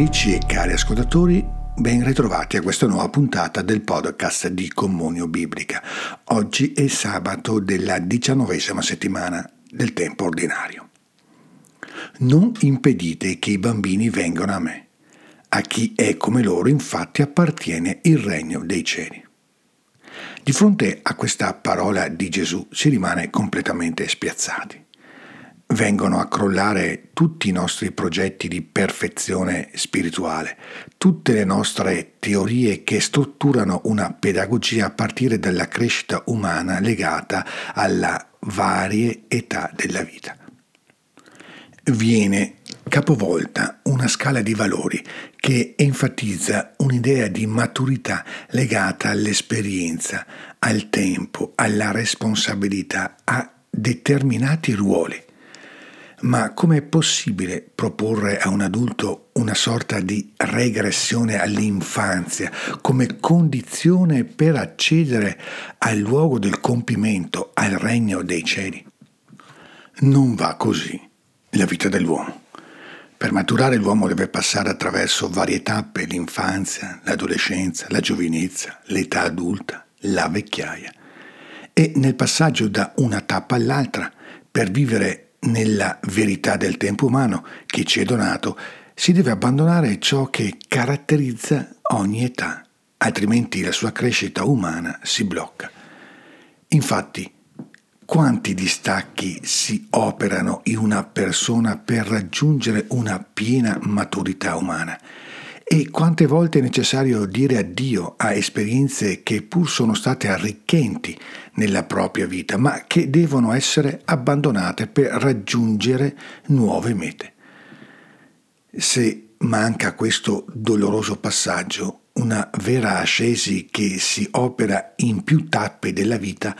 ascoltatrici e cari ascoltatori, ben ritrovati a questa nuova puntata del podcast di Comunio Biblica. Oggi è sabato della diciannovesima settimana del tempo ordinario. Non impedite che i bambini vengano a me. A chi è come loro infatti appartiene il regno dei cieli. Di fronte a questa parola di Gesù si rimane completamente spiazzati vengono a crollare tutti i nostri progetti di perfezione spirituale, tutte le nostre teorie che strutturano una pedagogia a partire dalla crescita umana legata alla varie età della vita. Viene capovolta una scala di valori che enfatizza un'idea di maturità legata all'esperienza, al tempo, alla responsabilità, a determinati ruoli ma com'è possibile proporre a un adulto una sorta di regressione all'infanzia come condizione per accedere al luogo del compimento, al regno dei cieli? Non va così la vita dell'uomo. Per maturare l'uomo deve passare attraverso varie tappe, l'infanzia, l'adolescenza, la giovinezza, l'età adulta, la vecchiaia. E nel passaggio da una tappa all'altra, per vivere nella verità del tempo umano che ci è donato, si deve abbandonare ciò che caratterizza ogni età, altrimenti la sua crescita umana si blocca. Infatti, quanti distacchi si operano in una persona per raggiungere una piena maturità umana? E quante volte è necessario dire addio a esperienze che pur sono state arricchenti nella propria vita, ma che devono essere abbandonate per raggiungere nuove mete. Se manca questo doloroso passaggio, una vera ascesi che si opera in più tappe della vita,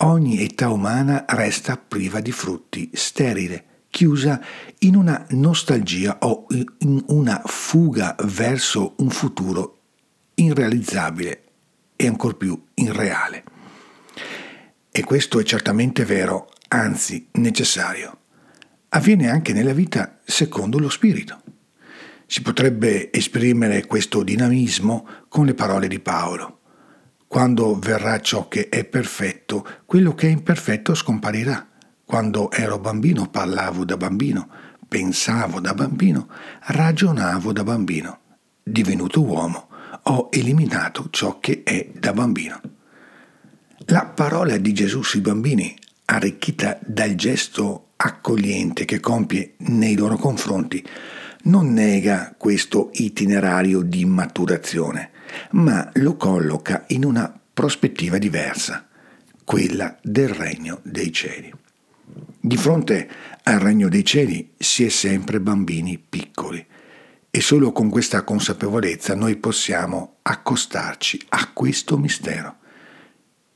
ogni età umana resta priva di frutti, sterile, chiusa in una nostalgia o in una fuga verso un futuro irrealizzabile e ancor più irreale. E questo è certamente vero, anzi necessario. Avviene anche nella vita secondo lo spirito. Si potrebbe esprimere questo dinamismo con le parole di Paolo. Quando verrà ciò che è perfetto, quello che è imperfetto scomparirà. Quando ero bambino parlavo da bambino, pensavo da bambino, ragionavo da bambino. Divenuto uomo, ho eliminato ciò che è da bambino. La parola di Gesù sui bambini, arricchita dal gesto accogliente che compie nei loro confronti, non nega questo itinerario di maturazione, ma lo colloca in una prospettiva diversa, quella del regno dei cieli. Di fronte al regno dei cieli si è sempre bambini piccoli e solo con questa consapevolezza noi possiamo accostarci a questo mistero.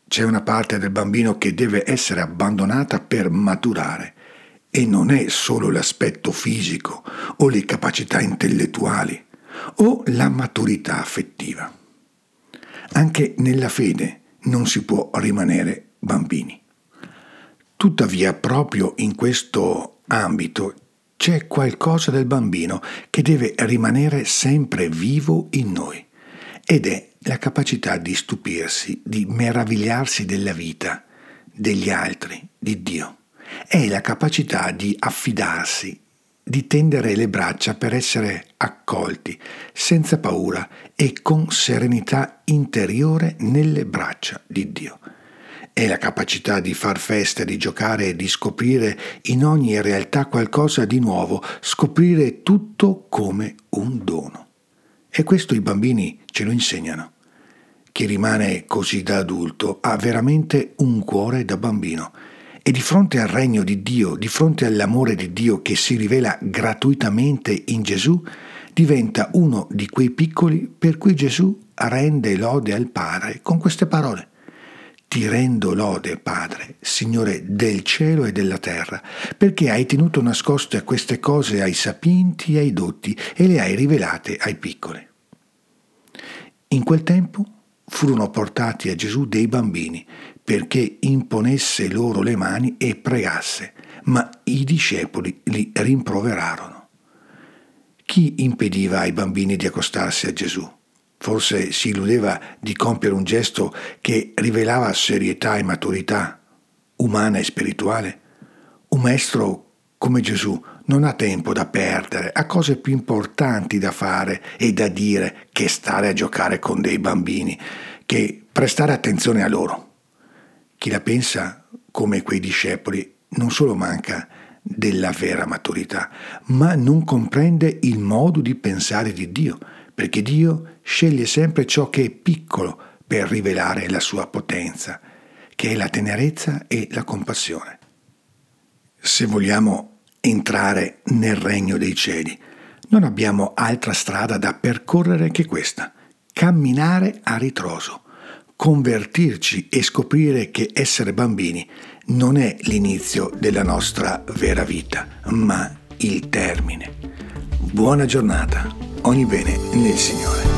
C'è una parte del bambino che deve essere abbandonata per maturare e non è solo l'aspetto fisico o le capacità intellettuali o la maturità affettiva. Anche nella fede non si può rimanere bambini. Tuttavia, proprio in questo ambito c'è qualcosa del bambino che deve rimanere sempre vivo in noi ed è la capacità di stupirsi, di meravigliarsi della vita, degli altri, di Dio. È la capacità di affidarsi, di tendere le braccia per essere accolti, senza paura e con serenità interiore nelle braccia di Dio è la capacità di far festa, di giocare e di scoprire in ogni realtà qualcosa di nuovo, scoprire tutto come un dono. E questo i bambini ce lo insegnano. Chi rimane così da adulto ha veramente un cuore da bambino e di fronte al regno di Dio, di fronte all'amore di Dio che si rivela gratuitamente in Gesù, diventa uno di quei piccoli per cui Gesù rende lode al Padre con queste parole. Ti rendo lode, Padre, Signore del cielo e della terra, perché hai tenuto nascoste queste cose ai sapienti e ai dotti e le hai rivelate ai piccoli. In quel tempo furono portati a Gesù dei bambini perché imponesse loro le mani e pregasse, ma i discepoli li rimproverarono. Chi impediva ai bambini di accostarsi a Gesù? Forse si illudeva di compiere un gesto che rivelava serietà e maturità umana e spirituale? Un maestro come Gesù non ha tempo da perdere, ha cose più importanti da fare e da dire che stare a giocare con dei bambini, che prestare attenzione a loro. Chi la pensa come quei discepoli non solo manca della vera maturità, ma non comprende il modo di pensare di Dio, perché Dio sceglie sempre ciò che è piccolo per rivelare la sua potenza, che è la tenerezza e la compassione. Se vogliamo entrare nel regno dei cieli. Non abbiamo altra strada da percorrere che questa, camminare a ritroso, convertirci e scoprire che essere bambini non è l'inizio della nostra vera vita, ma il termine. Buona giornata, ogni bene nel Signore.